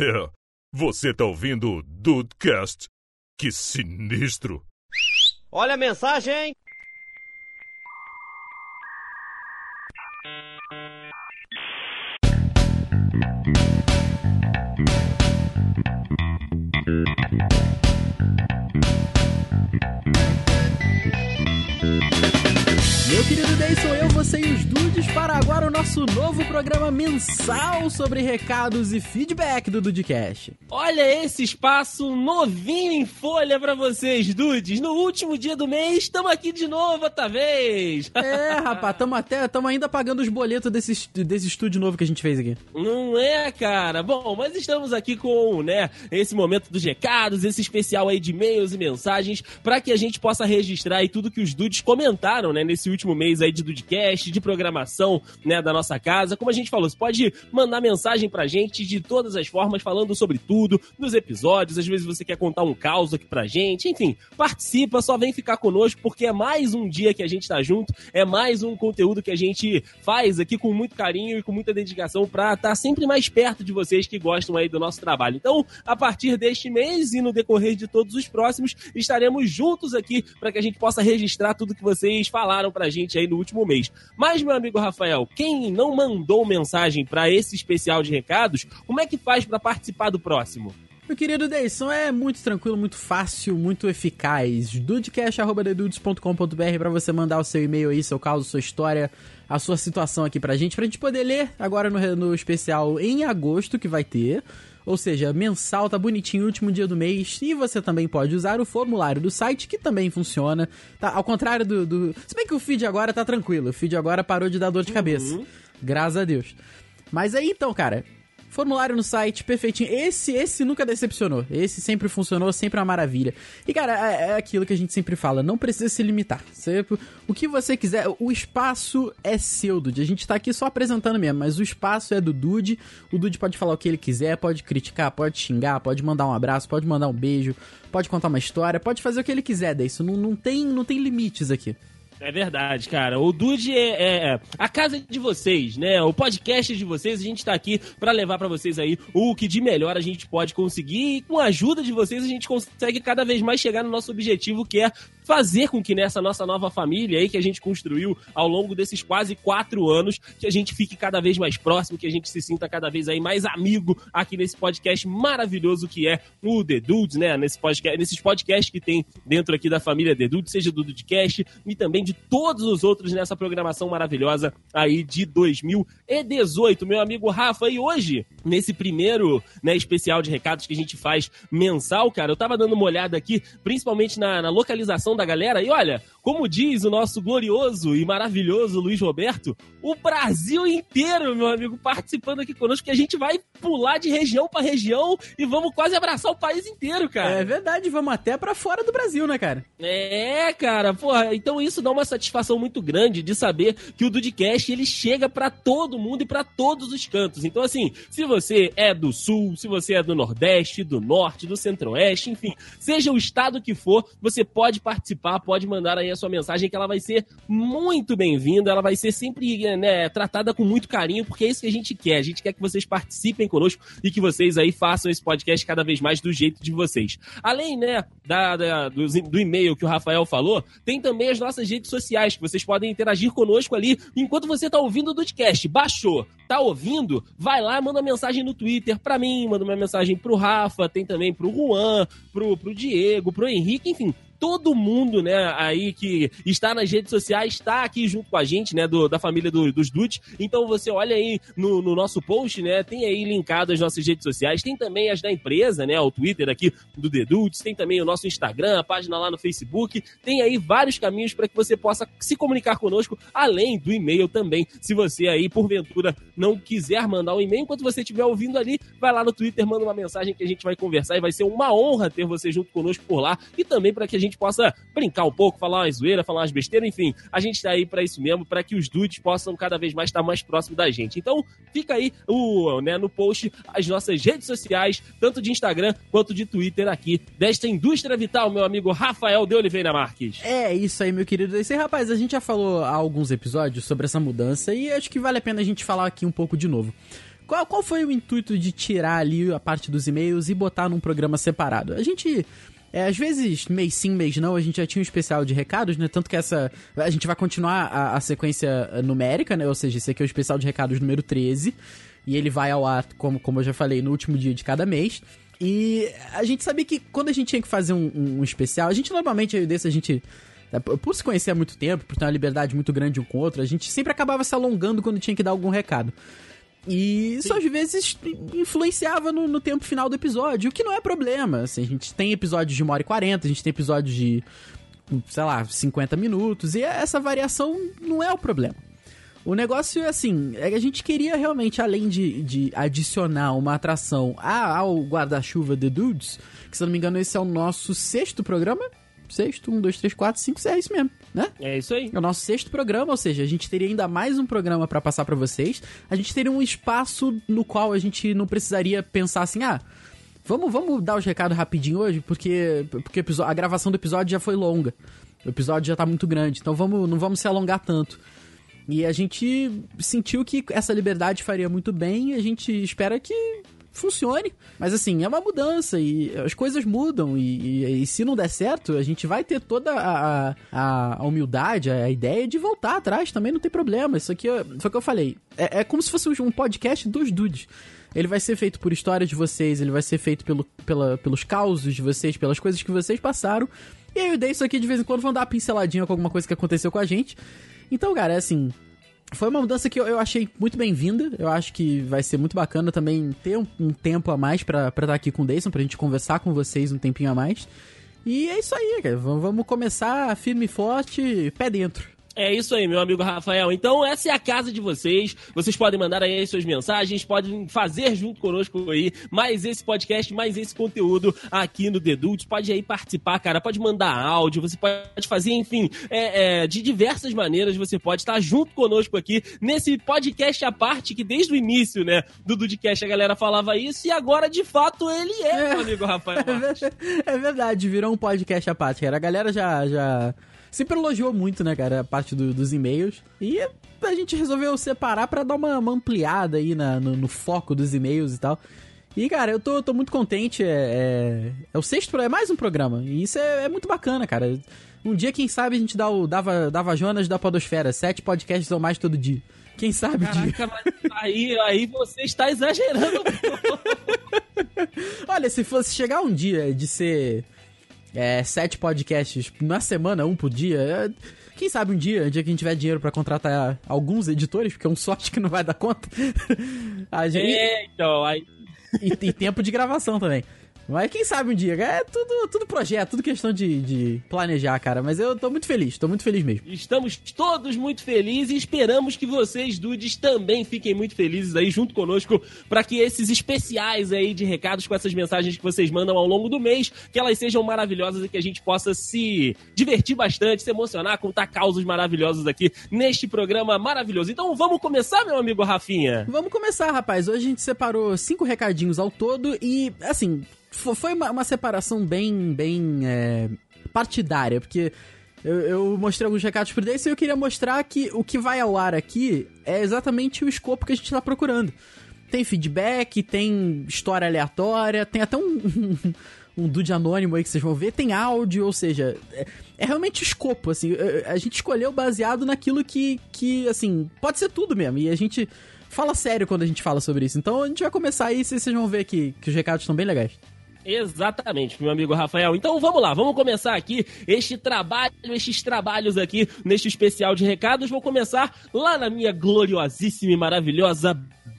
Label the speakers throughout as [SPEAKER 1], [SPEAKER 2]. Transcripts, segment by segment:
[SPEAKER 1] É, você tá ouvindo o Dudecast? Que sinistro!
[SPEAKER 2] Olha a mensagem!
[SPEAKER 3] Nosso novo programa mensal sobre recados e feedback do Dudecast.
[SPEAKER 4] Olha esse espaço novinho em folha pra vocês, dudes. No último dia do mês, estamos aqui de novo outra vez.
[SPEAKER 3] É, rapaz, tamo até, tamo ainda pagando os boletos desse, desse estúdio novo que a gente fez aqui.
[SPEAKER 4] Não é, cara? Bom, mas estamos aqui com, né, esse momento dos recados, esse especial aí de e-mails e mensagens, para que a gente possa registrar aí tudo que os dudes comentaram, né, nesse último mês aí de Dudcast, de programação, né, da nossa casa. Como a gente falou, você pode mandar mensagem pra gente de todas as formas, falando sobre tudo, nos episódios, às vezes você quer contar um caos aqui pra gente, enfim, participa, só vem ficar conosco, porque é mais um dia que a gente tá junto, é mais um conteúdo que a gente faz aqui com muito carinho e com muita dedicação pra estar tá sempre mais perto de vocês que gostam aí do nosso trabalho. Então, a partir deste mês e no decorrer de todos os próximos, estaremos juntos aqui para que a gente possa registrar tudo que vocês falaram pra gente aí no último mês. Mas, meu amigo Rafael, quem não mandou mensagem para esse especial de recados, como é que faz para participar do próximo?
[SPEAKER 3] Meu querido Deison, é muito tranquilo, muito fácil, muito eficaz. dudecast.dedudes.com.br para você mandar o seu e-mail aí, seu caso, sua história, a sua situação aqui pra gente, pra gente poder ler agora no, no especial em agosto que vai ter. Ou seja, mensal, tá bonitinho, último dia do mês. E você também pode usar o formulário do site, que também funciona. Tá, ao contrário do, do. Se bem que o feed agora tá tranquilo. O feed agora parou de dar dor de cabeça.
[SPEAKER 4] Uhum.
[SPEAKER 3] Graças a Deus. Mas aí então, cara, Formulário no site, perfeitinho. Esse, esse nunca decepcionou. Esse sempre funcionou, sempre uma maravilha. E, cara, é, é aquilo que a gente sempre fala. Não precisa se limitar. Você, o que você quiser, o espaço é seu, Dude. A gente tá aqui só apresentando mesmo, mas o espaço é do Dude. O Dude pode falar o que ele quiser, pode criticar, pode xingar, pode mandar um abraço, pode mandar um beijo, pode contar uma história, pode fazer o que ele quiser disso. Não, não, tem, não tem limites aqui.
[SPEAKER 4] É verdade, cara. O Dude é, é, é, a casa de vocês, né? O podcast de vocês. A gente tá aqui para levar para vocês aí o que de melhor a gente pode conseguir. E com a ajuda de vocês, a gente consegue cada vez mais chegar no nosso objetivo, que é fazer com que nessa nossa nova família aí que a gente construiu ao longo desses quase quatro anos, que a gente fique cada vez mais próximo, que a gente se sinta cada vez aí mais amigo aqui nesse podcast maravilhoso que é o The Dudes, né? Nesse podcast, nesses podcasts que tem dentro aqui da família The Dudes, seja do Dudecast e também de todos os outros nessa programação maravilhosa aí de 2018, meu amigo Rafa. E hoje, nesse primeiro né, especial de recados que a gente faz mensal, cara, eu tava dando uma olhada aqui, principalmente na, na localização da galera, e olha, como diz o nosso glorioso e maravilhoso Luiz Roberto, o Brasil inteiro, meu amigo, participando aqui conosco, que a gente vai pular de região para região e vamos quase abraçar o país inteiro, cara.
[SPEAKER 3] É verdade, vamos até para fora do Brasil, né, cara?
[SPEAKER 4] É, cara, porra, então isso dá uma satisfação muito grande de saber que o Dudcast ele chega para todo mundo e para todos os cantos. Então, assim, se você é do Sul, se você é do Nordeste, do Norte, do Centro-Oeste, enfim, seja o estado que for, você pode participar, pode mandar aí a sua mensagem que ela vai ser muito bem-vinda, ela vai ser sempre né, tratada com muito carinho, porque é isso que a gente quer. A gente quer que vocês participem conosco e que vocês aí façam esse podcast cada vez mais do jeito de vocês. Além, né, da, da do, do e-mail que o Rafael falou, tem também as nossas redes sociais, que vocês podem interagir conosco ali enquanto você tá ouvindo o podcast. Baixou, tá ouvindo? Vai lá, manda mensagem no Twitter pra mim, manda uma mensagem pro Rafa, tem também pro Juan, pro, pro Diego, pro Henrique, enfim todo mundo, né, aí que está nas redes sociais, está aqui junto com a gente, né, do, da família do, dos Dudes. Então você olha aí no, no, nosso post, né, tem aí linkado as nossas redes sociais, tem também as da empresa, né, o Twitter aqui do The Dudes, tem também o nosso Instagram, a página lá no Facebook, tem aí vários caminhos para que você possa se comunicar conosco, além do e-mail também. Se você aí, porventura, não quiser mandar um e-mail, enquanto você estiver ouvindo ali, vai lá no Twitter, manda uma mensagem que a gente vai conversar e vai ser uma honra ter você junto conosco por lá e também para que a gente possa brincar um pouco, falar uma zoeira, falar umas besteiras, enfim, a gente tá aí para isso mesmo, para que os dudes possam cada vez mais estar mais próximo da gente. Então, fica aí o, né, no post as nossas redes sociais, tanto de Instagram quanto de Twitter aqui desta indústria vital, meu amigo Rafael de Oliveira Marques.
[SPEAKER 3] É isso aí, meu querido. Esse rapaz, a gente já falou há alguns episódios sobre essa mudança e acho que vale a pena a gente falar aqui um pouco de novo. qual, qual foi o intuito de tirar ali a parte dos e-mails e botar num programa separado? A gente. É, às vezes, mês sim, mês não, a gente já tinha um especial de recados, né? Tanto que essa. A gente vai continuar a, a sequência numérica, né? Ou seja, esse aqui é o especial de recados número 13. E ele vai ao ar, como, como eu já falei, no último dia de cada mês. E a gente sabia que quando a gente tinha que fazer um, um, um especial, a gente normalmente, desse, a gente é, por se conhecer há muito tempo, por ter uma liberdade muito grande um com o outro, a gente sempre acabava se alongando quando tinha que dar algum recado. E isso às vezes influenciava no, no, tempo final do episódio, o que não é problema. Assim, a gente tem episódios de 1 hora e 40, a gente tem episódios de, sei lá, 50 minutos, e essa variação não é o problema. O negócio é assim, é que a gente queria realmente, além de, de adicionar uma atração ao guarda-chuva The Dudes, que se não me engano esse é o nosso sexto programa, sexto, um, dois, três, quatro, cinco, seis, é isso mesmo, né?
[SPEAKER 4] É isso aí.
[SPEAKER 3] É o nosso sexto programa, ou seja, a gente teria ainda mais um programa para passar para vocês. A gente teria um espaço no qual a gente não precisaria pensar assim, ah, vamos, vamos dar os recados rapidinho hoje, porque, porque a gravação do episódio já foi longa. O episódio já tá muito grande, então vamos, não vamos se alongar tanto. E a gente sentiu que essa liberdade faria muito bem e a gente espera que funcione. Mas assim, é uma mudança e as coisas mudam. E, e, e se não der certo, a gente vai ter toda a, a, a, humildade, a ideia de voltar atrás também, não tem problema. Isso aqui foi o que eu falei. É, é como se fosse um podcast dos dudes. Ele vai ser feito por histórias de vocês, ele vai ser feito pelo, pela, pelos causos de vocês, pelas coisas que vocês passaram. E aí eu dei isso aqui de vez em quando, vão dar uma pinceladinha com alguma coisa que aconteceu com a gente. Então, cara, é assim, foi uma mudança que eu, eu achei muito bem-vinda. Eu acho que vai ser muito bacana também ter um, um tempo a mais para estar tá aqui com o Dayson, pra gente conversar com vocês um tempinho a mais. E é isso aí, cara. Vamos começar firme e forte, pé dentro.
[SPEAKER 4] É isso aí, meu amigo Rafael. Então, essa é a casa de vocês. Vocês podem mandar aí suas mensagens, podem fazer junto conosco aí mais esse podcast, mais esse conteúdo aqui no Dedult. Pode aí participar, cara. Pode mandar áudio, você pode fazer, enfim, é, é, de diversas maneiras. Você pode estar junto conosco aqui nesse podcast à parte, que desde o início, né, do Dudcast a galera falava isso e agora, de fato, ele é, é meu amigo Rafael.
[SPEAKER 3] É verdade, virou um podcast à parte, cara. A galera já. já sempre elogiou muito, né, cara, a parte do, dos e-mails. E a gente resolveu separar para dar uma, uma, ampliada aí na, no, no, foco dos e-mails e tal. E, cara, eu tô, tô muito contente. É, é, é, o sexto, é mais um programa. E isso é, é, muito bacana, cara. Um dia, quem sabe, a gente dá o Dava, Dava Jonas da Podosfera. Sete podcasts ou mais todo dia. Quem sabe
[SPEAKER 4] Caraca, aí, aí você está exagerando.
[SPEAKER 3] Olha, se fosse chegar um dia de ser é, sete podcasts na semana, um por dia. É, quem sabe um dia, um dia que a gente tiver dinheiro para contratar alguns editores, porque é um sorte que não vai dar conta. a gente...
[SPEAKER 4] É, então, aí...
[SPEAKER 3] e, e tempo de gravação também. Mas quem sabe um dia, é tudo, tudo projeto, tudo questão de, de planejar, cara. Mas eu tô muito feliz, tô muito feliz mesmo.
[SPEAKER 4] Estamos todos muito felizes e esperamos que vocês, dudes, também fiquem muito felizes aí junto conosco para que esses especiais aí de recados com essas mensagens que vocês mandam ao longo do mês, que elas sejam maravilhosas e que a gente possa se divertir bastante, se emocionar, contar causos maravilhosos aqui neste programa maravilhoso. Então vamos começar, meu amigo Rafinha?
[SPEAKER 3] Vamos começar, rapaz. Hoje a gente separou cinco recadinhos ao todo e, assim, foi uma, uma separação bem, bem é, partidária, porque eu, eu, mostrei alguns recados por desse e eu queria mostrar que o que vai ao ar aqui é exatamente o escopo que a gente está procurando. Tem feedback, tem história aleatória, tem até um, um, um dude anônimo aí que vocês vão ver, tem áudio, ou seja, é, é realmente escopo, assim, a gente escolheu baseado naquilo que, que, assim, pode ser tudo mesmo, e a gente fala sério quando a gente fala sobre isso. Então a gente vai começar aí vocês vão ver que, que os recados estão bem legais.
[SPEAKER 4] Exatamente, meu amigo Rafael. Então vamos lá, vamos começar aqui este trabalho, estes trabalhos aqui neste especial de recados. Vou começar lá na minha gloriosíssima e maravilhosa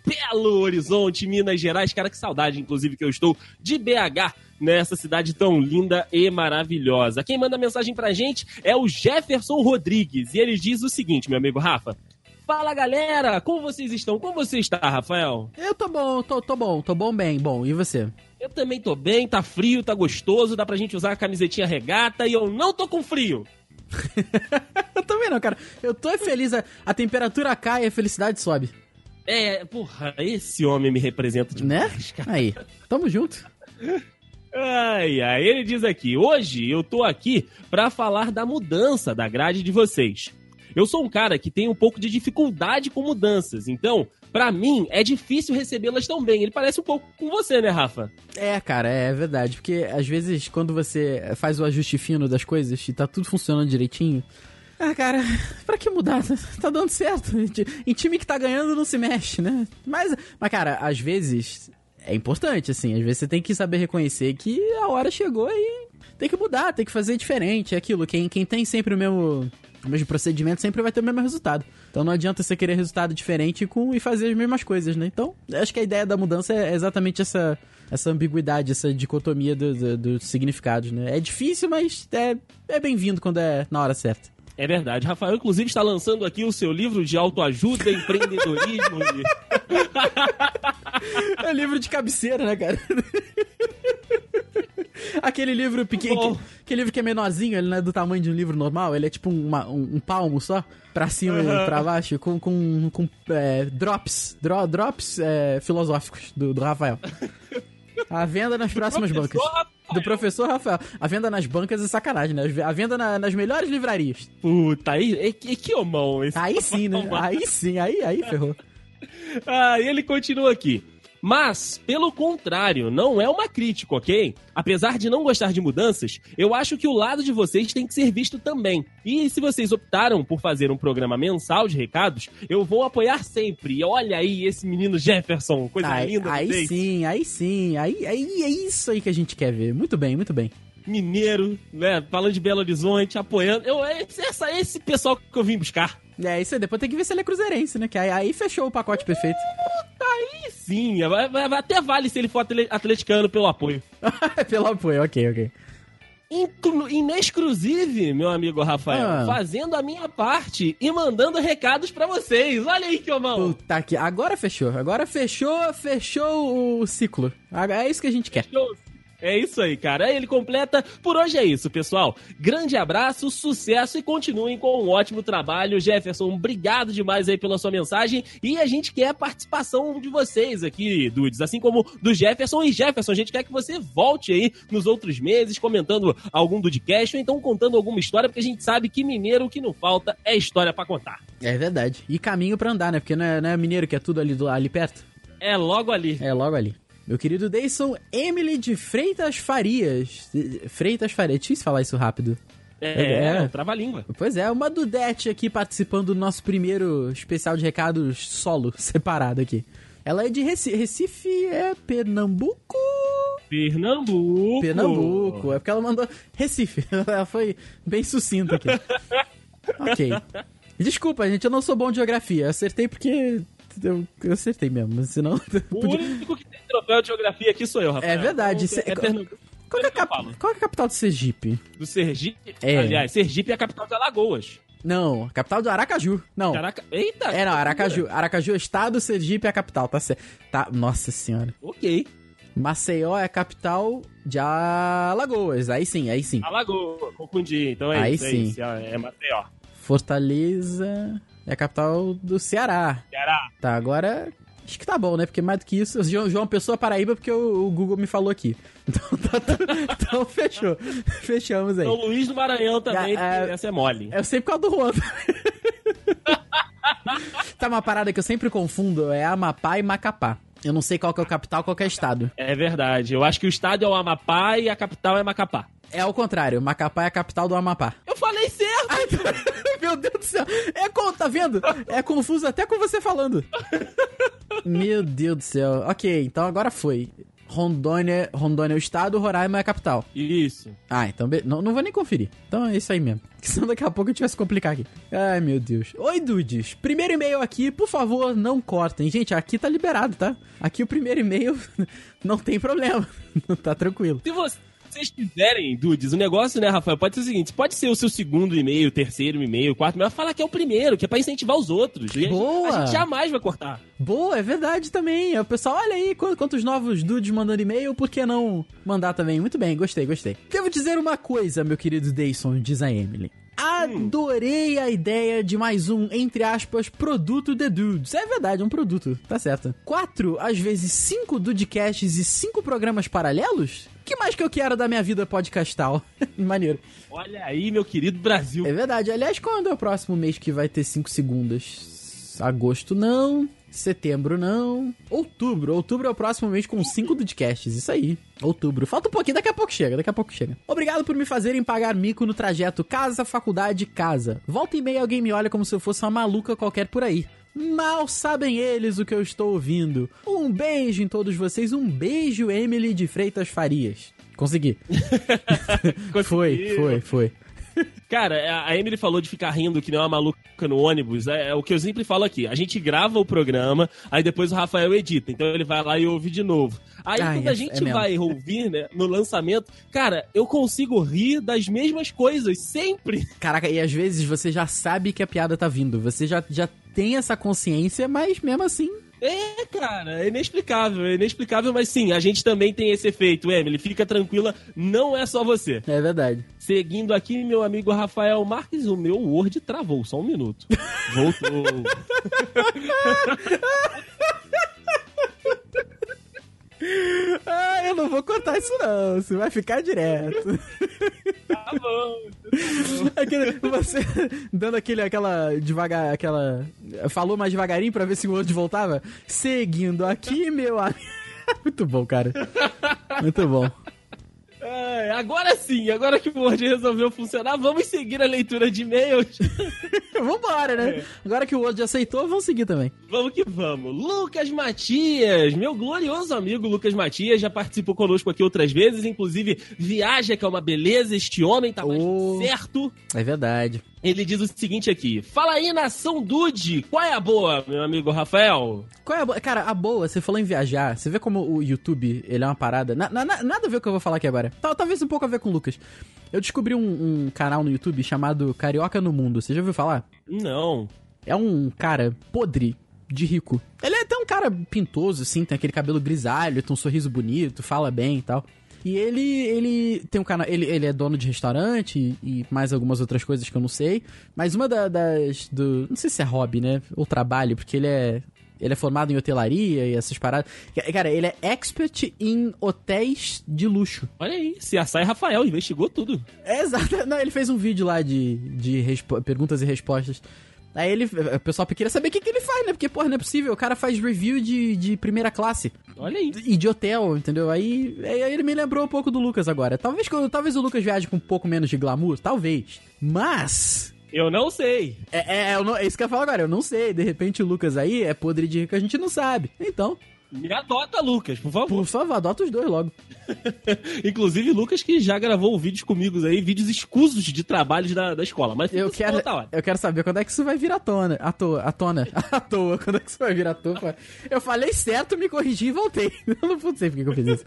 [SPEAKER 4] Belo Horizonte, Minas Gerais. Cara, que saudade, inclusive, que eu estou de BH nessa cidade tão linda e maravilhosa. Quem manda mensagem pra gente é o Jefferson Rodrigues e ele diz o seguinte, meu amigo Rafa. Fala galera, como vocês estão? Como você está, Rafael?
[SPEAKER 3] Eu tô bom, tô, tô bom, tô bom bem. Bom, e você?
[SPEAKER 4] Eu também tô bem, tá frio, tá gostoso, dá pra gente usar a camisetinha regata e eu não tô com frio.
[SPEAKER 3] eu também não, cara. Eu tô feliz, a, a temperatura cai e a felicidade sobe.
[SPEAKER 4] É, porra, esse homem me representa
[SPEAKER 3] demais, né? cara. Aí, tamo junto.
[SPEAKER 4] Ai, ai, ele diz aqui: hoje eu tô aqui para falar da mudança da grade de vocês. Eu sou um cara que tem um pouco de dificuldade com mudanças, então pra mim é difícil recebê-las tão bem. Ele parece um pouco com você, né, Rafa?
[SPEAKER 3] É, cara, é verdade. Porque às vezes quando você faz o ajuste fino das coisas e tá tudo funcionando direitinho. Ah, cara, pra que mudar? Tá dando certo. Em time que tá ganhando não se mexe, né? Mas, mas cara, às vezes é importante, assim. Às vezes você tem que saber reconhecer que a hora chegou e tem que mudar, tem que fazer diferente. É aquilo. Quem, quem tem sempre o mesmo, o mesmo procedimento sempre vai ter o mesmo resultado. Então não adianta você querer resultado diferente com, e fazer as mesmas coisas, né? Então, acho que a ideia da mudança é exatamente essa, essa ambiguidade, essa dicotomia dos do, do significados, né? É difícil, mas é, é bem-vindo quando é na hora certa.
[SPEAKER 4] É verdade. Rafael, inclusive, está lançando aqui o seu livro de autoajuda, empreendedorismo. e...
[SPEAKER 3] é livro de cabeceira, né, cara? Aquele livro pequeno, aquele livro que é menorzinho, ele não é do tamanho de um livro normal, ele é tipo uma, um, um, palmo só, pra cima uhum. e pra baixo, com, com, com é, drops, dro, drops é, filosóficos do, do Rafael. A venda nas próximas bancas. Rafael. Do professor Rafael. A venda nas bancas é sacanagem, né? A venda na, nas melhores livrarias.
[SPEAKER 4] Puta, aí que, que homão esse.
[SPEAKER 3] Aí sim, né? Aí sim, aí, aí ferrou.
[SPEAKER 4] ah, e ele continua aqui. Mas, pelo contrário, não é uma crítica, ok? Apesar de não gostar de mudanças, eu acho que o lado de vocês tem que ser visto também. E se vocês optaram por fazer um programa mensal de recados, eu vou apoiar sempre. E olha aí esse menino Jefferson, coisa
[SPEAKER 3] aí,
[SPEAKER 4] linda.
[SPEAKER 3] Aí sim, aí sim. Aí, aí é isso aí que a gente quer ver. Muito bem, muito bem
[SPEAKER 4] mineiro, né? Falando de Belo Horizonte, apoiando. Eu, essa, esse pessoal que eu vim buscar.
[SPEAKER 3] É, isso aí. Depois tem que ver se ele é cruzeirense, né? Que aí, aí fechou o pacote perfeito.
[SPEAKER 4] Aí sim. Vai, vai, até vale se ele for atleticano pelo apoio.
[SPEAKER 3] pelo apoio, ok, ok.
[SPEAKER 4] Inexclusive, meu amigo Rafael, ah. fazendo a minha parte e mandando recados para vocês. Olha aí que homão.
[SPEAKER 3] Puta que. Agora fechou. Agora fechou, fechou o ciclo. É isso que a gente quer. Fechou
[SPEAKER 4] é isso aí, cara. Ele completa. Por hoje é isso, pessoal. Grande abraço, sucesso e continuem com um ótimo trabalho. Jefferson, obrigado demais aí pela sua mensagem. E a gente quer a participação de vocês aqui, Dudes, assim como do Jefferson. E Jefferson, a gente quer que você volte aí nos outros meses comentando algum Dudcast ou então contando alguma história, porque a gente sabe que mineiro o que não falta é história para contar.
[SPEAKER 3] É verdade. E caminho para andar, né? Porque não é, não é mineiro que é tudo ali, ali perto.
[SPEAKER 4] É logo ali.
[SPEAKER 3] É logo ali. Meu querido Deison, Emily de Freitas Farias. Freitas Farias, é difícil falar isso rápido.
[SPEAKER 4] É, é, é. trava-língua.
[SPEAKER 3] Pois é, uma Dudete aqui participando do nosso primeiro especial de recados solo, separado aqui. Ela é de Recife, Recife é Pernambuco?
[SPEAKER 4] Pernambuco.
[SPEAKER 3] Pernambuco, é porque ela mandou Recife. Ela foi bem sucinta aqui. ok. Desculpa, gente, eu não sou bom de geografia. Acertei porque eu, eu acertei mesmo, senão.
[SPEAKER 4] O podia... único que troféu de geografia aqui sou eu, Rafael.
[SPEAKER 3] É verdade. Então, é, qual, é a cap... qual é a capital do Sergipe?
[SPEAKER 4] Do Sergipe? É. Aliás, Sergipe é a capital de Alagoas.
[SPEAKER 3] Não, a capital do Aracaju. Não.
[SPEAKER 4] Araca... Eita!
[SPEAKER 3] É, não, Aracaju. Aracaju é o estado, Sergipe é a capital, tá certo. Tá, nossa senhora.
[SPEAKER 4] Ok.
[SPEAKER 3] Maceió é a capital de Alagoas. Aí sim, aí sim.
[SPEAKER 4] Alagoas, confundi. Então é
[SPEAKER 3] aí
[SPEAKER 4] isso.
[SPEAKER 3] Sim.
[SPEAKER 4] É, é Maceió.
[SPEAKER 3] Fortaleza. É a capital do Ceará.
[SPEAKER 4] Ceará.
[SPEAKER 3] Tá, agora acho que tá bom, né? Porque mais do que isso, João, Pessoa Paraíba, porque o, o, Google me falou aqui. Então, tá, então fechou. Fechamos aí.
[SPEAKER 4] São Luís do Maranhão também, é, essa é mole.
[SPEAKER 3] Eu sei por causa do Juan. tá uma parada que eu sempre confundo, é Amapá e Macapá. Eu não sei qual que é o capital, qual que é o estado.
[SPEAKER 4] É verdade. Eu acho que o estado é o Amapá e a capital é Macapá.
[SPEAKER 3] É ao contrário, Macapá é a capital do Amapá.
[SPEAKER 4] Eu falei certo!
[SPEAKER 3] meu Deus do céu! É, tá vendo? É confuso até com você falando. Meu Deus do céu. Ok, então agora foi. Rondônia, Rondônia é o estado, Roraima é a capital.
[SPEAKER 4] Isso.
[SPEAKER 3] Ah, então be... não, não vou nem conferir. Então é isso aí mesmo. Que senão daqui a pouco a gente vai se complicar aqui. Ai, meu Deus. Oi, dudes. Primeiro e-mail aqui, por favor, não cortem. Gente, aqui tá liberado, tá? Aqui o primeiro e-mail não tem problema. tá tranquilo.
[SPEAKER 4] Se você vocês quiserem, dudes, o negócio, né, Rafael, pode ser o seguinte: pode ser o seu segundo e-mail, terceiro e-mail, quarto e-mail, falar que é o primeiro, que é pra incentivar os outros.
[SPEAKER 3] Boa!
[SPEAKER 4] A gente, jamais vai cortar.
[SPEAKER 3] Boa, é verdade também. O pessoal, olha aí quantos novos dudes mandando e-mail, por que não mandar também? Muito bem, gostei, gostei. Devo dizer uma coisa, meu querido Dayson, diz a Emily. Adorei a ideia de mais um, entre aspas, produto The Dudes. É verdade, é um produto, tá certo. Quatro, às vezes cinco Dudecasts e cinco programas paralelos? que mais que eu quero da minha vida podcastal? Maneiro.
[SPEAKER 4] Olha aí, meu querido Brasil.
[SPEAKER 3] É verdade. Aliás, quando é o próximo mês que vai ter cinco segundas? Agosto não. Setembro não. Outubro. Outubro é o próximo mês com 5 podcasts. Isso aí. Outubro. Falta um pouquinho, daqui a pouco chega, daqui a pouco chega. Obrigado por me fazerem pagar mico no trajeto casa, faculdade, casa. Volta e meia alguém me olha como se eu fosse uma maluca qualquer por aí. Mal sabem eles o que eu estou ouvindo. Um beijo em todos vocês. Um beijo, Emily de Freitas Farias. Consegui. foi, foi, foi.
[SPEAKER 4] Cara, a Emily falou de ficar rindo que nem uma maluca no ônibus. É, é, o que eu sempre falo aqui. A gente grava o programa, aí depois o Rafael edita. Então ele vai lá e ouve de novo. Aí
[SPEAKER 3] Ai,
[SPEAKER 4] quando
[SPEAKER 3] é-
[SPEAKER 4] a gente
[SPEAKER 3] é
[SPEAKER 4] vai ouvir, né, no lançamento, cara, eu consigo rir das mesmas coisas, sempre.
[SPEAKER 3] Caraca, e às vezes você já sabe que a piada tá vindo. Você já, já tem essa consciência, mas mesmo assim.
[SPEAKER 4] É, cara, é inexplicável, é inexplicável, mas sim, a gente também tem esse efeito, Emily. Fica tranquila, não é só você.
[SPEAKER 3] É verdade.
[SPEAKER 4] Seguindo aqui, meu amigo Rafael Marques, o meu Word travou, só um minuto. Voltou.
[SPEAKER 3] Ah, eu não vou cortar isso não. Você vai ficar direto.
[SPEAKER 4] tá bom.
[SPEAKER 3] Aquele, você dando aquele, aquela devagar, aquela. Falou mais devagarinho pra ver se o outro voltava. Seguindo aqui, meu amigo. Muito bom, cara. Muito bom.
[SPEAKER 4] É, agora sim, agora que o Word resolveu funcionar, vamos seguir a leitura de e-mails.
[SPEAKER 3] Vambora, né? Agora que o já aceitou, vamos seguir também.
[SPEAKER 4] Vamos que vamos. Lucas Matias, meu glorioso amigo Lucas Matias, já participou conosco aqui outras vezes, inclusive viaja, que é uma beleza, este homem tá mais
[SPEAKER 3] Oh.
[SPEAKER 4] certo.
[SPEAKER 3] É verdade.
[SPEAKER 4] Ele diz o seguinte aqui: Fala aí, nação Dude, qual é a boa, meu amigo Rafael?
[SPEAKER 3] Qual é a boa? Cara, a boa, você falou em viajar. Você vê como o YouTube, ele é uma parada. na- na- na- nada a ver com o que eu vou falar aqui agora. Tal- talvez um pouco a ver com o Lucas. Eu descobri um, um canal no YouTube chamado Carioca no Mundo. Você já ouviu falar?
[SPEAKER 4] Não.
[SPEAKER 3] É um cara podre de rico. Ele é até um cara pintoso, assim, tem aquele cabelo grisalho, tem um sorriso bonito, fala bem e tal. E ele, ele tem um canal, ele, ele é dono de restaurante e, e mais algumas outras coisas que eu não sei. Mas uma da- das, do, não sei se é hobby, né, ou trabalho, porque ele é, ele é formado em hotelaria e essas paradas. Cara, ele é expert em hotéis de luxo.
[SPEAKER 4] Olha aí, CSI Rafael investigou tudo.
[SPEAKER 3] É, exato. Não, ele fez um vídeo lá de, de respo- perguntas e respostas. Aí ele, o pessoal queria saber o que, que ele faz, né? Porque, porra, não é possível. O cara faz review de, de primeira classe
[SPEAKER 4] Olha aí.
[SPEAKER 3] e de hotel, entendeu? Aí, aí ele me lembrou um pouco do Lucas agora. Talvez, talvez o Lucas viaje com um pouco menos de glamour, talvez. Mas.
[SPEAKER 4] Eu não sei.
[SPEAKER 3] É, é, é isso que eu falo agora, eu não sei. De repente o Lucas aí é podre de rico, a gente não sabe. Então,
[SPEAKER 4] Me adota, Lucas, por favor.
[SPEAKER 3] por favor, adota os dois logo.
[SPEAKER 4] Inclusive, Lucas que já gravou vídeos comigo aí, vídeos escusos de trabalhos da, da escola. Mas
[SPEAKER 3] Eu
[SPEAKER 4] isso
[SPEAKER 3] quero, eu quero saber quando é que isso vai vir à tona. À toa, à tona. À toa, quando é que isso vai vir à toa. Eu falei certo, me corrigi e voltei. Eu não sei por que eu fiz isso.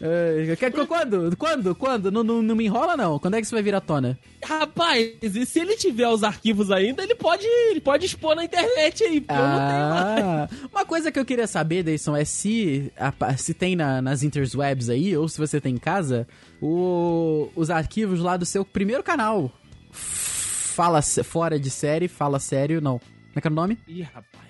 [SPEAKER 3] É, quando? Quando? Quando? Não, não, não me enrola, não. Quando é que isso vai vir à tona?
[SPEAKER 4] Rapaz, e se ele tiver os arquivos ainda, ele pode, ele pode expor na internet aí, porque eu não tenho lá.
[SPEAKER 3] Ah, uma coisa que eu queria saber, Deison, é se, a- se tem na- nas interwebs aí, ou se você tem em casa, o- os arquivos lá do seu primeiro canal. Fala fora de série, fala sério, não. Como é que é o nome?
[SPEAKER 4] Ih, rapaz.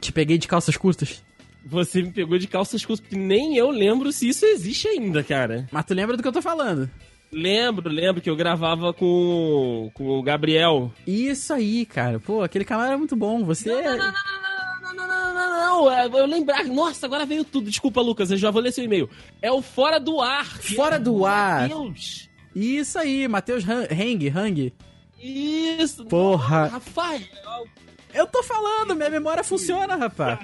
[SPEAKER 3] Te peguei de calças curtas.
[SPEAKER 4] Você me pegou de calças curtas, porque nem eu lembro se isso existe ainda, cara.
[SPEAKER 3] Mas tu lembra do que eu tô falando?
[SPEAKER 4] Lembro, lembro que eu gravava com, com o Gabriel.
[SPEAKER 3] Isso aí, cara. Pô, aquele canal era muito bom. Você.
[SPEAKER 4] Não, não, não, não, não, não, é, Eu lembrar. Nossa, agora veio tudo. Desculpa, Lucas, eu já vou ler seu e-mail. É o Fora do Ar.
[SPEAKER 3] Fora do Ar.
[SPEAKER 4] Deus.
[SPEAKER 3] Isso aí, Matheus Han- Hang, Hang.
[SPEAKER 4] Isso.
[SPEAKER 3] Porra.
[SPEAKER 4] Nossa, Rafael,
[SPEAKER 3] Eu tô falando, minha memória funciona, rapaz.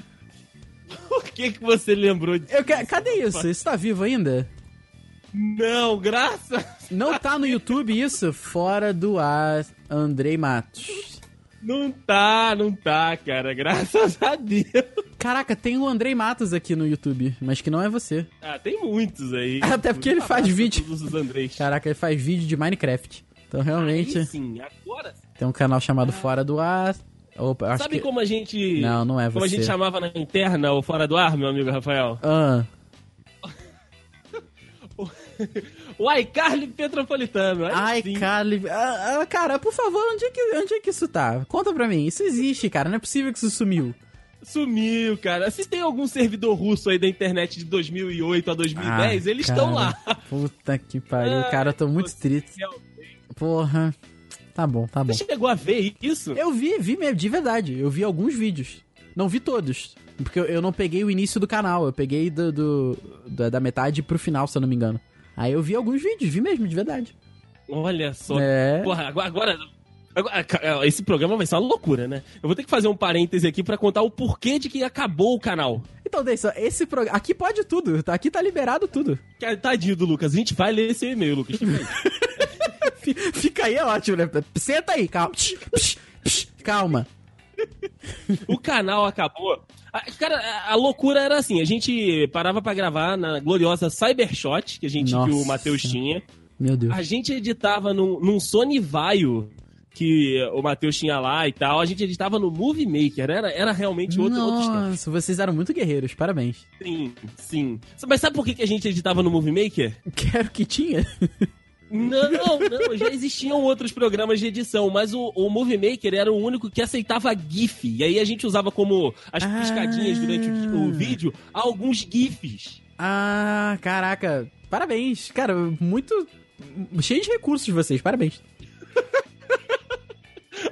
[SPEAKER 4] por que, que você lembrou disso?
[SPEAKER 3] Eu. Cadê isso? Isso tá vivo ainda?
[SPEAKER 4] Não, graças.
[SPEAKER 3] Não tá no YouTube isso? Fora do ar, Andrei Matos.
[SPEAKER 4] Não tá, não tá, cara. Graças a Deus.
[SPEAKER 3] Caraca, tem o Andrei Matos aqui no YouTube, mas que não é você.
[SPEAKER 4] Ah, tem muitos aí.
[SPEAKER 3] Até porque ele faz vídeo.
[SPEAKER 4] Todos os Andrés.
[SPEAKER 3] Caraca, ele faz vídeo de Minecraft. Então realmente
[SPEAKER 4] Aí sim, agora.
[SPEAKER 3] tem um canal chamado Fora do Ar. Opa,
[SPEAKER 4] Sabe
[SPEAKER 3] que...
[SPEAKER 4] como a gente.
[SPEAKER 3] Não, não é
[SPEAKER 4] Como a
[SPEAKER 3] você.
[SPEAKER 4] gente chamava na interna o Fora do Ar, meu amigo Rafael?
[SPEAKER 3] Ah,
[SPEAKER 4] O iCarly Petropolitano.
[SPEAKER 3] Ai. Carly. Ah, ah, cara, por favor, onde é, que, onde é que isso tá? Conta pra mim. Isso existe, cara. Não é possível que isso sumiu.
[SPEAKER 4] Sumiu, cara. Se tem algum servidor russo aí da internet de 2008 a 2010,
[SPEAKER 3] Ah,
[SPEAKER 4] eles
[SPEAKER 3] cara.
[SPEAKER 4] estão lá.
[SPEAKER 3] Puta que pariu,
[SPEAKER 4] Ai,
[SPEAKER 3] cara. Eu tô muito triste. Porra. Tá bom, tá bom.
[SPEAKER 4] Você chegou a ver isso?
[SPEAKER 3] Eu vi, vi mesmo, de verdade. Eu vi alguns vídeos. Não vi todos. Porque eu, eu não peguei o início do canal, eu peguei do, do- da, da metade pro final, se eu não me engano. Aí eu vi alguns vídeos, vi mesmo, de verdade.
[SPEAKER 4] Olha só.
[SPEAKER 3] É.
[SPEAKER 4] Porra, agora, agora- agora- ca- Esse programa vai ser uma loucura, né? Eu vou ter que fazer um parêntese aqui pra contar o porquê de que acabou o canal.
[SPEAKER 3] Então, Deison, esse programa. Aqui pode tudo, tá? Aqui tá liberado tudo.
[SPEAKER 4] Tadinho do Lucas, a gente vai ler esse e-mail, Lucas. Fica aí.
[SPEAKER 3] É ótimo, né? Senta aí, calma. Calma.
[SPEAKER 4] o canal acabou. A- Cara, a- loucura era assim: a gente parava pra gravar na gloriosa Cybershot, que a gente
[SPEAKER 3] Nossa.
[SPEAKER 4] que o Matheus tinha.
[SPEAKER 3] Meu Deus.
[SPEAKER 4] A gente editava num, num Sony Vaio que o Matheus tinha lá e tal. A gente editava no Movie Maker. Era, era realmente outro, outro esquema.
[SPEAKER 3] Nossa, vocês eram muito guerreiros, parabéns.
[SPEAKER 4] Sim, sim. Mas sabe por que que a gente editava no Movie Maker?
[SPEAKER 3] Quero que tinha.
[SPEAKER 4] Não, não, já existiam outros programas de edição, mas o, o Movie Maker era o único que aceitava GIF. E aí a gente usava como as
[SPEAKER 3] Ah.
[SPEAKER 4] piscadinhas durante o, o vídeo alguns GIFs.
[SPEAKER 3] Ah, caraca. Parabéns. Cara, muito. Cheio de recursos vocês, parabéns.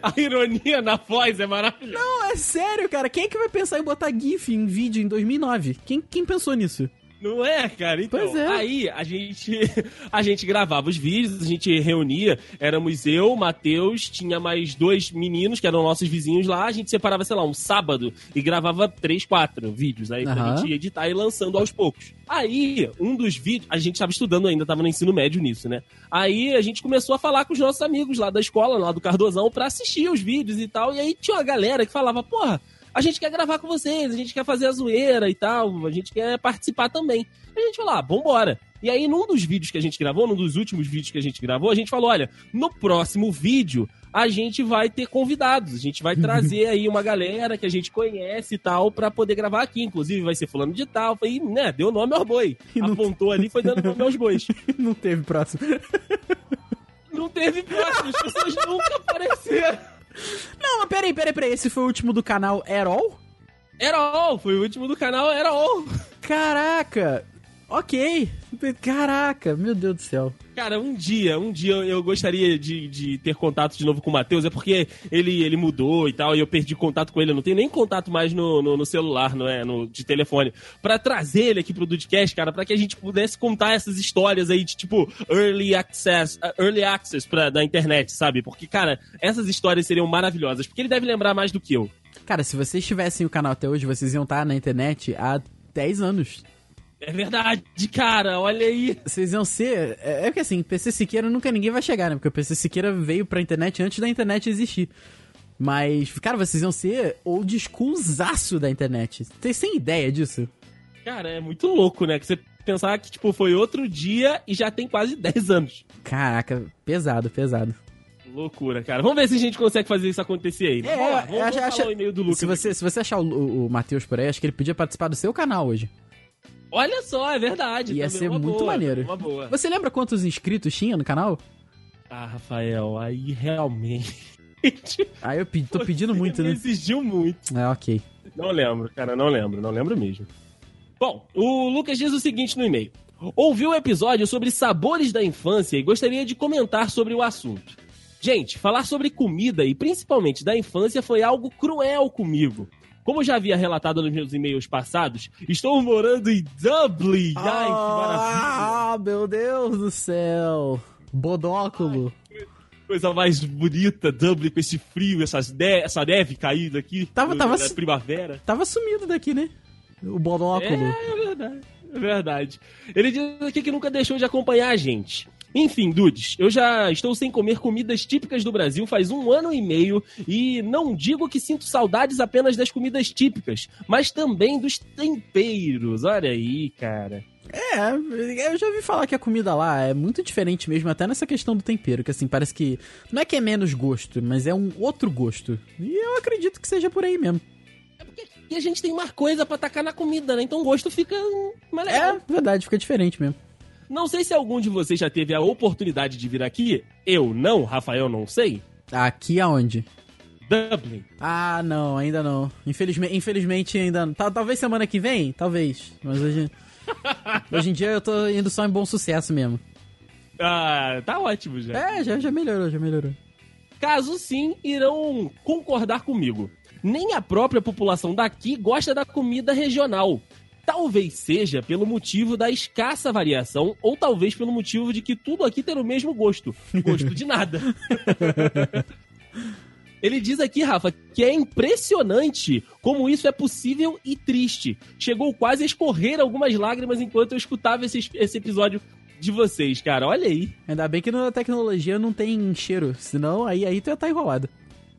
[SPEAKER 4] A ironia na voz é maravilhosa.
[SPEAKER 3] Não, é sério, cara. Quem é que vai pensar em botar GIF em vídeo em 2009? Quem, quem pensou nisso?
[SPEAKER 4] Não é, cara? Então,
[SPEAKER 3] Pois é.
[SPEAKER 4] aí a gente, a gente gravava os vídeos, a gente reunia, éramos eu, Matheus, tinha mais dois meninos que eram nossos vizinhos lá, a gente separava, sei lá, um sábado e gravava três, quatro vídeos aí pra
[SPEAKER 3] Aham.
[SPEAKER 4] gente editar e lançando aos poucos. Aí, um dos vídeos, a gente tava estudando ainda, tava no ensino médio nisso, né? Aí a gente começou a falar com os nossos amigos lá da escola, lá do Cardozão, pra assistir os vídeos e tal, e aí tinha uma galera que falava, porra, a gente quer gravar com vocês, a gente quer fazer a zoeira e tal, a gente quer participar também. A gente falou, ah, vambora. E aí, num dos vídeos que a gente gravou, num dos últimos vídeos que a gente gravou, a gente falou, olha, no próximo vídeo a gente vai ter convidados, a gente vai trazer aí uma galera que a gente conhece e tal, pra poder gravar aqui. Inclusive, vai ser fulano de tal. Falei, né, deu nome aos boi.
[SPEAKER 3] E não-
[SPEAKER 4] Apontou ali, foi dando nome aos bois.
[SPEAKER 3] Não teve próximo.
[SPEAKER 4] Não teve próximo, as pessoas nunca apareceram.
[SPEAKER 3] Não, mas peraí, peraí, peraí. Esse foi o último do canal Erol?
[SPEAKER 4] Era all, foi o último do canal, era all.
[SPEAKER 3] Caraca. Ok. Caraca, meu Deus do céu.
[SPEAKER 4] Cara, um dia, um dia eu gostaria de, de ter contato de novo com o Matheus, é porque ele, ele mudou e tal, e eu perdi contato com ele, eu não tenho nem contato mais no, no, no celular, não é? No, de telefone. Pra trazer ele aqui pro Dudcast, cara, pra que a gente pudesse contar essas histórias aí de tipo early access, uh, early access pra, da internet, sabe? Porque, cara, essas histórias seriam maravilhosas, porque ele deve lembrar mais do que eu.
[SPEAKER 3] Cara, se vocês tivessem o canal até hoje, vocês iam estar na internet há 10 anos.
[SPEAKER 4] É verdade, cara, olha aí.
[SPEAKER 3] Vocês iam ser. É, é que assim, PC Siqueira nunca ninguém vai chegar, né? Porque o PC Siqueira veio pra internet antes da internet existir. Mas, cara, vocês iam ser old schoolzaço da internet. Vocês têm ideia disso?
[SPEAKER 4] Cara, é muito louco, né? Que você pensar que, tipo, foi outro dia e já tem quase 10 anos.
[SPEAKER 3] Caraca, pesado, pesado.
[SPEAKER 4] Loucura, cara. Vamos ver se a gente consegue fazer isso acontecer aí.
[SPEAKER 3] É,
[SPEAKER 4] vamos lá, vamos,
[SPEAKER 3] acha- acha-
[SPEAKER 4] o e-mail do Lucas.
[SPEAKER 3] Se você, se você achar o, o, o Matheus por aí, acho que ele podia participar do seu canal hoje.
[SPEAKER 4] Olha só, é verdade.
[SPEAKER 3] Ia ser muito
[SPEAKER 4] boa,
[SPEAKER 3] maneiro.
[SPEAKER 4] Uma boa.
[SPEAKER 3] Você lembra quantos inscritos tinha no canal?
[SPEAKER 4] Ah, Rafael, aí realmente.
[SPEAKER 3] Aí eu pedi, tô pedindo muito, né?
[SPEAKER 4] exigiu muito.
[SPEAKER 3] É, ok.
[SPEAKER 4] Não lembro, cara, não lembro, não lembro mesmo. Bom, o Lucas diz o seguinte no e-mail. Ouviu o episódio sobre sabores da infância e gostaria de comentar sobre o assunto. Gente, falar sobre comida e principalmente da infância foi algo cruel comigo. Como já havia relatado nos meus e-mails passados, estou morando em Dublin. Ai, que maravilha.
[SPEAKER 3] Ah, meu Deus do céu. Bodóculo.
[SPEAKER 4] Coisa mais bonita, Dublin com esse frio, essas ne essa neve caída aqui.
[SPEAKER 3] Tava-
[SPEAKER 4] no-
[SPEAKER 3] tava
[SPEAKER 4] na primavera.
[SPEAKER 3] Tava sumido daqui, né? O bodóculo.
[SPEAKER 4] É, é verdade. É verdade. Ele diz aqui que nunca deixou de acompanhar a gente. Enfim, dudes, eu já estou sem comer comidas típicas do Brasil faz um ano e meio e não digo que sinto saudades apenas das comidas típicas, mas também dos temperos. Olha aí, cara.
[SPEAKER 3] É, eu já ouvi falar que a comida lá é muito diferente mesmo, até nessa questão do tempero, que assim, parece que. Não é que é menos gosto, mas é um outro gosto. E eu acredito que seja por aí mesmo.
[SPEAKER 4] E a gente tem mais coisa pra tacar na comida, né? Então o gosto fica legal.
[SPEAKER 3] É, verdade, fica diferente mesmo.
[SPEAKER 4] Não sei se algum de vocês já teve a oportunidade de vir aqui. Eu não, Rafael não sei.
[SPEAKER 3] Aqui aonde?
[SPEAKER 4] Dublin.
[SPEAKER 3] Ah, não, ainda não. Infelizmente, infelizmente ainda não. Tal- Talvez semana que vem? Talvez. Mas hoje. hoje em dia eu tô indo só em bom sucesso mesmo.
[SPEAKER 4] Ah, tá ótimo já.
[SPEAKER 3] É, já, já melhorou, já melhorou.
[SPEAKER 4] caso sim, irão concordar comigo. Nem a própria população daqui gosta da comida regional. Talvez seja pelo motivo da escassa variação, ou talvez pelo motivo de que tudo aqui tem o mesmo gosto. Gosto de nada. Ele diz aqui, Rafa, que é impressionante como isso é possível e triste. Chegou quase a escorrer algumas lágrimas enquanto eu escutava esse, esse episódio de vocês, cara. Olha aí.
[SPEAKER 3] Ainda bem que na tecnologia não tem cheiro, senão aí, aí tu ia estar enrolado.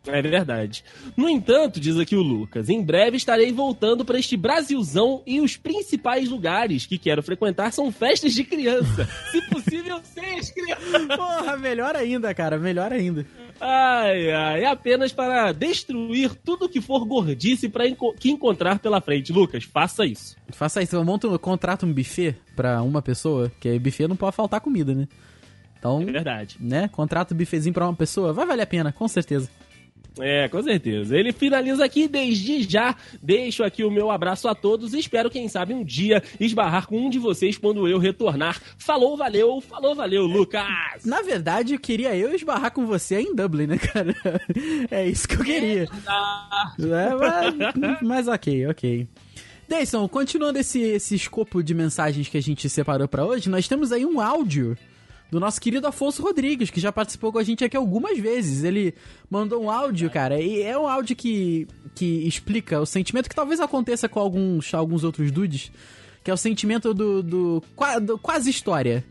[SPEAKER 4] É verdade. No entanto, diz aqui o Lucas, em breve estarei voltando para este Brasilzão e os principais lugares que quero frequentar são festas de criança. Se possível, seis crianças.
[SPEAKER 3] Porra, melhor ainda, cara, melhor ainda.
[SPEAKER 4] Ai, ai, é apenas para destruir tudo que for gordice para enco que encontrar pela frente. Lucas, faça isso.
[SPEAKER 3] Faça isso, monta, contrata um buffet para uma pessoa, que buffet não pode faltar comida, né? Então,
[SPEAKER 4] é verdade.
[SPEAKER 3] Né? Contrata um buffetzinho para uma pessoa, vai valer a pena, com certeza.
[SPEAKER 4] É, com certeza. Ele finaliza aqui desde já. Deixo aqui o meu abraço a todos e espero, quem sabe, um dia esbarrar com um de vocês quando eu retornar. Falou, valeu, falou, valeu, Lucas!
[SPEAKER 3] Na verdade, eu queria eu esbarrar com você em Dublin, né, cara? É isso que eu queria. É, mas, mas ok, ok. Deison, continuando esse, esse escopo de mensagens que a gente separou para hoje, nós temos aí um áudio do nosso querido Afonso Rodrigues, que já participou com a gente aqui algumas vezes. Ele mandou um áudio, cara, e é um áudio que, que explica o sentimento que talvez aconteça com alguns, alguns outros dudes, que é o sentimento do, do, do quase história.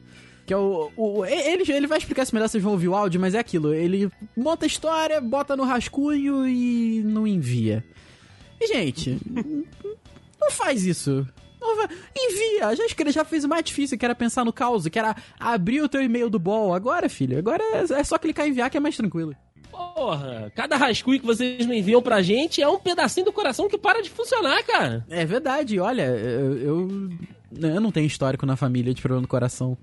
[SPEAKER 3] Que é o, o. ele, ele vai explicar se melhor vocês vão ouvir o áudio, mas é aquilo. Ele monta a história, bota no rascunho e não envia. E, gente, não faz isso. Envia! Já escrevi, já fez o mais difícil, que era pensar no caos, que era abrir o teu e-mail do ball. Agora, filho, agora é só clicar em enviar que é mais tranquilo.
[SPEAKER 4] Porra, cada rascunho que vocês me enviam pra gente é um pedacinho do coração que para de funcionar, cara.
[SPEAKER 3] É verdade, olha, eu, eu, eu não tenho histórico na família de problema do coração.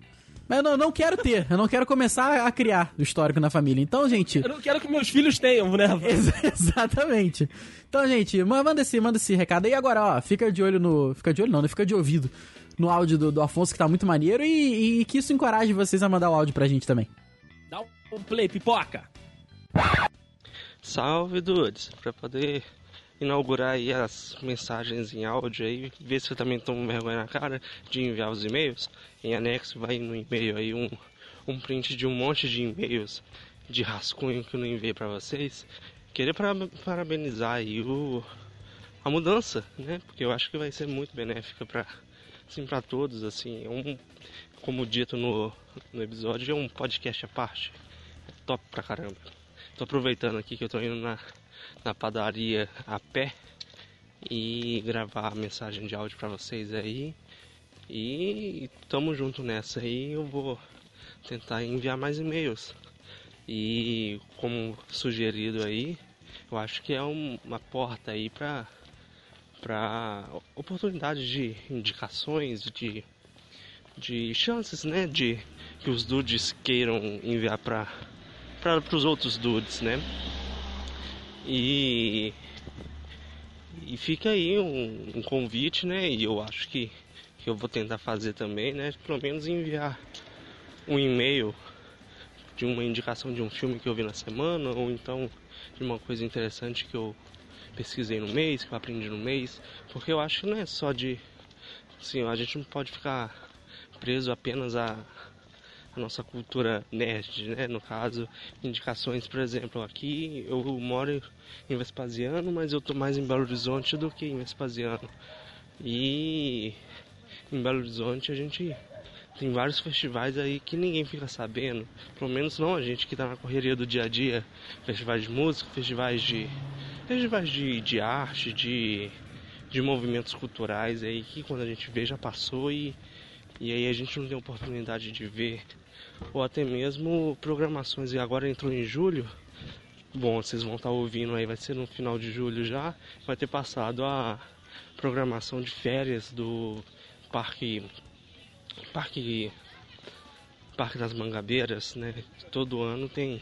[SPEAKER 3] Mas eu não, não, quero ter, eu não quero começar a criar o histórico na família. Então, gente.
[SPEAKER 4] Eu não quero que meus filhos tenham, né?
[SPEAKER 3] Ex exatamente. Então, gente, manda esse, manda esse recado aí agora, ó. Fica de olho no. Fica de olho não, né? Fica de ouvido no áudio do, do Afonso, que tá muito maneiro, e, e que isso encoraje vocês a mandar o áudio pra gente também.
[SPEAKER 4] Dá um play, pipoca!
[SPEAKER 5] Salve, dudes! Pra poder inaugurar aí as mensagens em áudio aí, ver se eu também tomo vergonha na cara de enviar os e-mails. Em anexo vai no e-mail aí um, um print de um monte de e-mails de rascunho que eu não enviei para vocês. Queria parabenizar aí o, a mudança, né? Porque eu acho que vai ser muito benéfica para assim, para todos, assim, é um, como dito no, no episódio, é um podcast à parte. É top pra caramba. Tô aproveitando aqui que eu tô indo na na padaria a pé e gravar a mensagem de áudio para vocês aí. E tamo junto nessa aí. Eu vou tentar enviar mais e-mails. E como sugerido aí, eu acho que é um, uma porta aí para para oportunidades de indicações, de, de chances, né, de que os dudes queiram enviar para para os outros dudes, né? E, e fica aí um, um, convite, né? E eu acho que, que eu vou tentar fazer também, né? Pelo menos enviar um e-mail de uma indicação de um filme que eu vi na semana, ou então de uma coisa interessante que eu pesquisei no mês, que eu aprendi no mês, porque eu acho que não é só de. Assim, a gente não pode ficar preso apenas a a nossa cultura nerd, né? No caso, indicações, por exemplo, aqui eu moro em Vespasiano, mas eu tô mais em Belo Horizonte do que em Vespasiano. E em Belo Horizonte a gente tem vários festivais aí que ninguém fica sabendo, pelo menos não a gente que está na correria do dia a dia, festivais de música, festivais de festivais de, de arte, de, de movimentos culturais aí que quando a gente vê já passou e, e aí a gente não tem oportunidade de ver ou até mesmo programações. E agora entrou em julho, bom, vocês vão estar ouvindo aí, vai ser no final de julho já, vai ter passado a programação de férias do Parque Parque Parque das Mangabeiras, né? Todo ano tem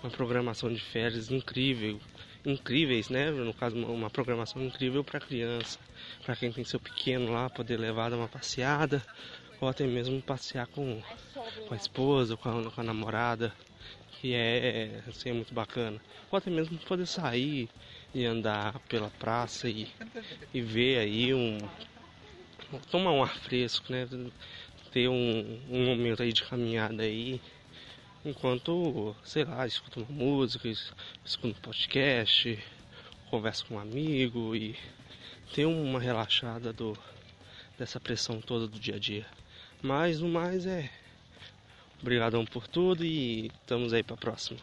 [SPEAKER 5] uma programação de férias incrível, incríveis, né? No caso, uma programação incrível para criança, para quem tem seu pequeno lá, poder levar dar uma passeada, ou até mesmo passear com, com a esposa, com a, com a namorada. que é, assim, é muito bacana. Ou até mesmo poder sair e andar pela praça e, e ver aí um. tomar um ar fresco, né? Ter um, um momento aí de caminhada aí. Enquanto, sei lá, escuta uma música, escuta um podcast, conversa com um amigo e ter uma relaxada do, dessa pressão toda do dia a dia. Mas o mais é obrigadão por tudo e estamos aí para próxima.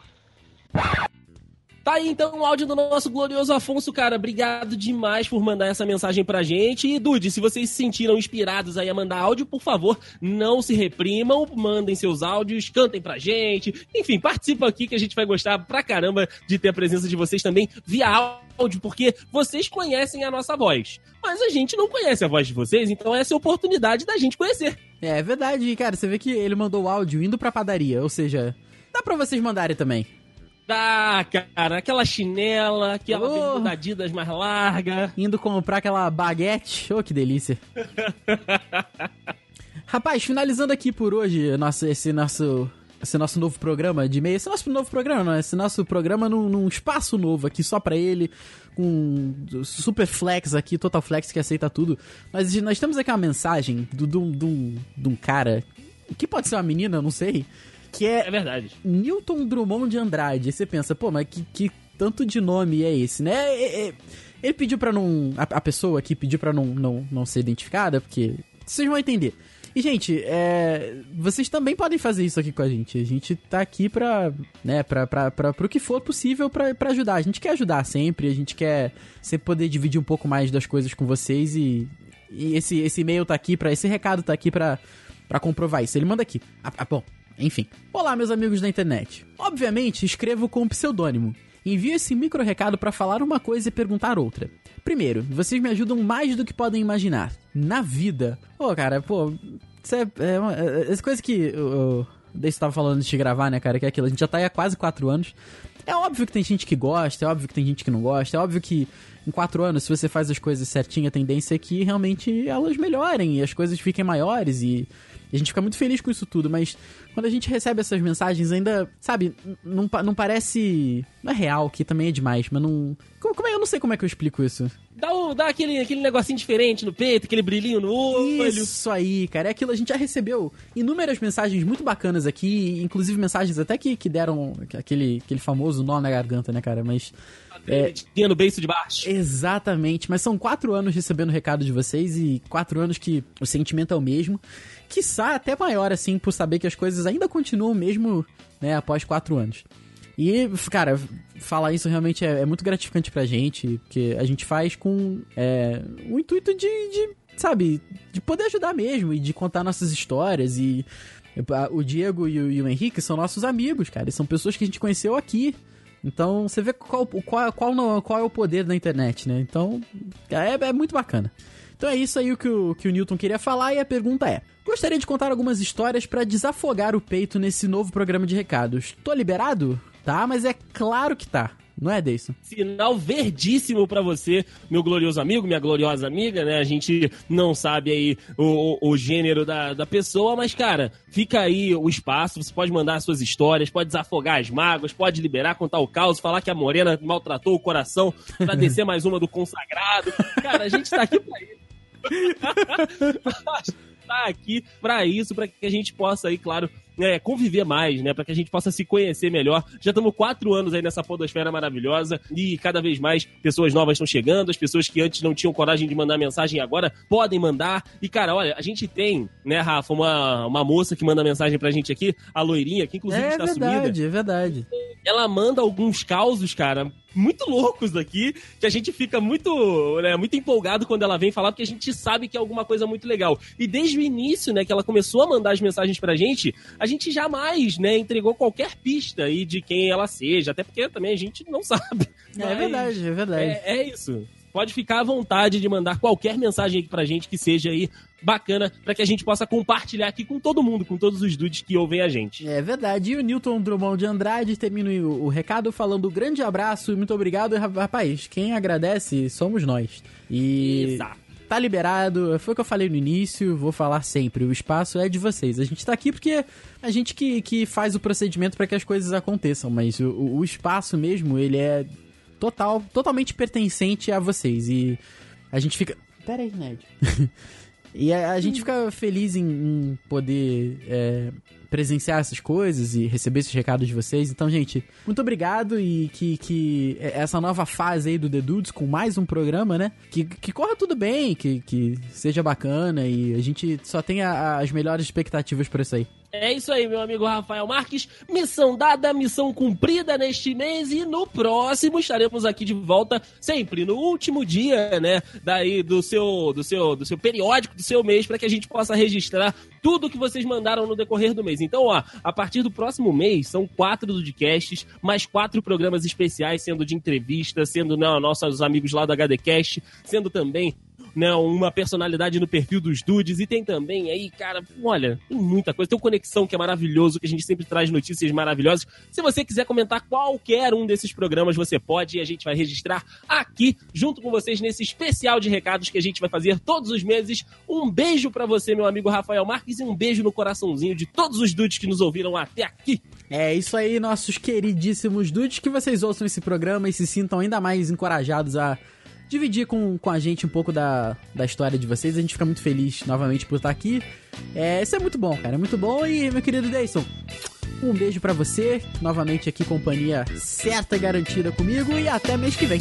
[SPEAKER 4] Tá aí então o áudio do nosso glorioso Afonso, cara. Obrigado demais por mandar essa mensagem pra gente. E Dude, se vocês se sentiram inspirados aí a mandar áudio, por favor, não se reprimam, mandem seus áudios, cantem pra gente. Enfim, participa aqui que a gente vai gostar pra caramba de ter a presença de vocês também via áudio, porque vocês conhecem a nossa voz. Mas a gente não conhece a voz de vocês, então essa é a oportunidade da gente conhecer.
[SPEAKER 3] É verdade, cara. Você vê que ele mandou o áudio indo pra padaria, ou seja, dá pra vocês mandarem também.
[SPEAKER 4] Dá, cara, aquela chinela, aquela
[SPEAKER 3] Oh.
[SPEAKER 4] bermuda Adidas mais larga.
[SPEAKER 3] Indo comprar aquela baguete. Ô, que delícia. Rapaz, finalizando aqui por hoje nosso, esse nosso. Esse nosso novo programa de e-mail. Esse nosso novo programa, não, esse nosso programa num, num espaço novo aqui, só pra ele, com super flex aqui, total flex que aceita tudo. Nós, nós temos aqui uma mensagem de do, do, do, de um cara, que pode ser uma menina, eu não sei, que é
[SPEAKER 4] É verdade.
[SPEAKER 3] Newton Drummond de Andrade. Aí você pensa, pô, mas que, que tanto de nome é esse, né? É- é- ele pediu pra não. A, a pessoa aqui pediu pra não, não, não ser identificada, porque. Vocês vão entender. E, gente, é, vocês também podem fazer isso aqui com a gente. A gente tá aqui pra. né, pra, pra, pra, pro que for possível pra, pra ajudar. A gente quer ajudar sempre, a gente quer sempre poder dividir um pouco mais das coisas com vocês e. E esse, esse e-mail tá aqui pra. Esse recado tá aqui pra, pra comprovar isso. Ele manda aqui. Ah, ah, bom, enfim. Olá, meus amigos da internet. Obviamente, escrevo com um pseudônimo. Envio esse micro recado para falar uma coisa e perguntar outra. Primeiro, vocês me ajudam mais do que podem imaginar. Na vida. Pô, cara, pô. Isso é, é, uma- é- essa coisa que o o Deis tava falando de gravar, né, cara? Que é aquilo. A gente já tá aí há quase quatro anos. É óbvio que tem gente que gosta, é óbvio que tem gente que não gosta, é óbvio que em quatro anos, se você faz as coisas certinho, a tendência é que realmente elas melhorem e as coisas fiquem maiores e a gente fica muito feliz com isso tudo, mas quando a gente recebe essas mensagens ainda, sabe, não, não parece. Não é real, que também é demais, mas não. Como, como é? Eu não sei como é que eu explico isso.
[SPEAKER 4] Dá, o- dá aquele, aquele negocinho diferente no peito, aquele brilhinho no olho.
[SPEAKER 3] Isso aí, cara. É aquilo, a gente já recebeu inúmeras mensagens muito bacanas aqui, inclusive mensagens até que, que deram aquele, aquele famoso nó na garganta, né, cara? Mas. É,
[SPEAKER 4] no beiço de baixo.
[SPEAKER 3] Exatamente, mas são quatro anos recebendo recado de vocês e quatro anos que o sentimento é o mesmo. Quiçá até maior, assim, por saber que as coisas ainda continuam mesmo, né, após quatro anos. E, cara, falar isso realmente é, é muito gratificante pra gente, porque a gente faz com é, o intuito de, de, sabe, de poder ajudar mesmo e de contar nossas histórias e o Diego e o, e o Henrique são nossos amigos, cara, e são pessoas que a gente conheceu aqui. Então, você vê qual, qual, qual, qual é o poder da internet, né? Então, é, é muito bacana. Então é isso aí o que o, que o Newton queria falar e a pergunta é: Gostaria de contar algumas histórias pra desafogar o peito nesse novo programa de recados. Tô liberado? Tá, mas é claro que tá. Não é, Deison?
[SPEAKER 4] Sinal verdíssimo pra você, meu glorioso amigo, minha gloriosa amiga, né? A gente não sabe aí o, o, o gênero da, da pessoa, mas, cara, fica aí o espaço. Você pode mandar suas histórias, pode desafogar as mágoas, pode liberar, contar o caos, falar que a Morena maltratou o coração pra descer mais uma do consagrado. Cara, a gente tá aqui pra isso. tá aqui pra isso, pra que a gente possa aí, claro, né, conviver mais, né, para que a gente possa se conhecer melhor. Já estamos quatro anos aí nessa podosfera maravilhosa e cada vez mais pessoas novas estão chegando, as pessoas que antes não tinham coragem de mandar mensagem agora podem mandar. E cara, olha, a gente tem, né, Rafa, uma, uma moça que manda mensagem pra gente aqui, a loirinha, que inclusive
[SPEAKER 3] é
[SPEAKER 4] está sumida
[SPEAKER 3] verdade, é verdade.
[SPEAKER 4] ela manda alguns causos, cara, muito loucos daqui, que a gente fica muito, né, muito empolgado quando ela vem falar, porque a gente sabe que é alguma coisa muito legal. E desde o início, né, que ela começou a mandar as mensagens pra gente, a gente jamais, né, entregou qualquer pista aí de quem ela seja, até porque também a gente não sabe.
[SPEAKER 3] É
[SPEAKER 4] Mas
[SPEAKER 3] verdade, é verdade.
[SPEAKER 4] É, é isso. Pode ficar à vontade de mandar qualquer mensagem aqui pra gente que seja aí bacana, pra que a gente possa compartilhar aqui com todo mundo, com todos os dudes que ouvem a gente.
[SPEAKER 3] É verdade. E o Newton Drummond de Andrade termina o, o recado falando grande abraço e muito obrigado. E, Rapaz, quem agradece somos nós. E.
[SPEAKER 4] Exato.
[SPEAKER 3] tá liberado. Foi o que eu falei no início, vou falar sempre. O espaço é de vocês. A gente tá aqui porque a gente que, que faz o procedimento para que as coisas aconteçam, mas o, o espaço mesmo, ele é total, totalmente pertencente a vocês. E a gente fica. Pera aí, Ned. e a, a, gente fica feliz em, em poder é, presenciar essas coisas e receber esses recados de vocês. Então, gente, muito obrigado e que, que essa nova fase aí do The Dudes com mais um programa, né? Que, que corra tudo bem, que, que seja bacana e a gente só tenha as melhores expectativas para isso aí.
[SPEAKER 4] É isso aí, meu amigo Rafael Marques. Missão dada, missão cumprida neste mês e no próximo estaremos aqui de volta, sempre no último dia, né, daí do seu do seu do seu periódico do seu mês para que a gente possa registrar tudo que vocês mandaram no decorrer do mês. Então, ó, a partir do próximo mês são quatro podcasts, mais quatro programas especiais, sendo de entrevista, sendo né, nossos amigos lá do HDcast, sendo também né, uma personalidade no perfil dos dudes. E tem também aí, cara, olha, tem muita coisa. Tem o Conexão, que é maravilhoso, que a gente sempre traz notícias maravilhosas. Se você quiser comentar qualquer um desses programas, você pode e a gente vai registrar aqui, junto com vocês, nesse especial de recados que a gente vai fazer todos os meses. Um beijo para você, meu amigo Rafael Marques, e um beijo no coraçãozinho de todos os dudes que nos ouviram até aqui.
[SPEAKER 3] É isso aí, nossos queridíssimos dudes, que vocês ouçam esse programa e se sintam ainda mais encorajados a dividir com, com a gente um pouco da, da história de vocês. A gente fica muito feliz novamente por estar aqui. É, isso é muito bom, cara. É muito bom. E, meu querido Dayson um beijo para você. Novamente aqui, companhia certa garantida comigo. E até mês que vem.